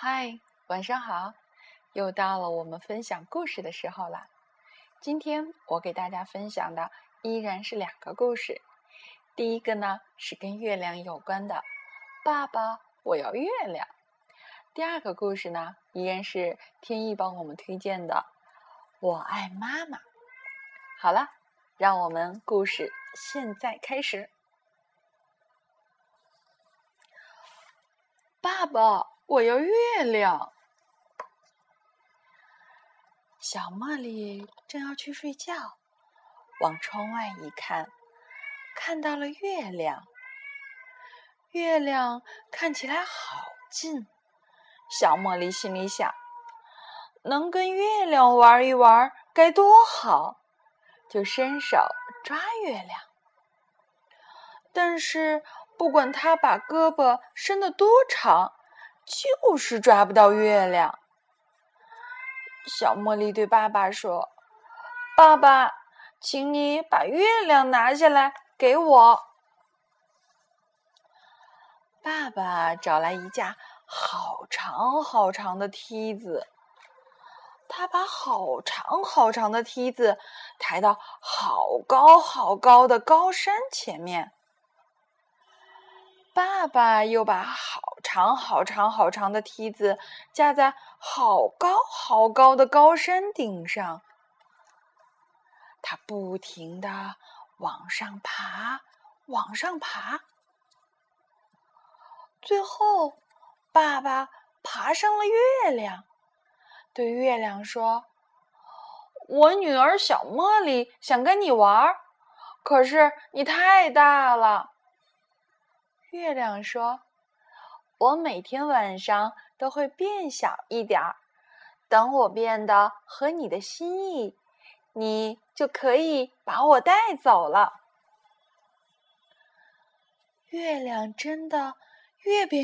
嗨，晚上好！又到了我们分享故事的时候了。今天我给大家分享的依然是两个故事。第一个呢是跟月亮有关的，《爸爸，我要月亮》。第二个故事呢依然是天意帮我们推荐的，《我爱妈妈》。好了，让我们故事现在开始。爸爸。我要月亮。小茉莉正要去睡觉，往窗外一看，看到了月亮。月亮看起来好近，小茉莉心里想：能跟月亮玩一玩该多好！就伸手抓月亮。但是不管他把胳膊伸得多长，就是抓不到月亮。小茉莉对爸爸说：“爸爸，请你把月亮拿下来给我。”爸爸找来一架好长好长的梯子，他把好长好长的梯子抬到好高好高的高山前面。爸爸又把好长、好长、好长的梯子架在好高、好高的高山顶上，他不停的往上爬，往上爬，最后，爸爸爬上了月亮，对月亮说：“我女儿小茉莉想跟你玩，可是你太大了。”月亮说：“我每天晚上都会变小一点儿，等我变得合你的心意，你就可以把我带走了。”月亮真的越变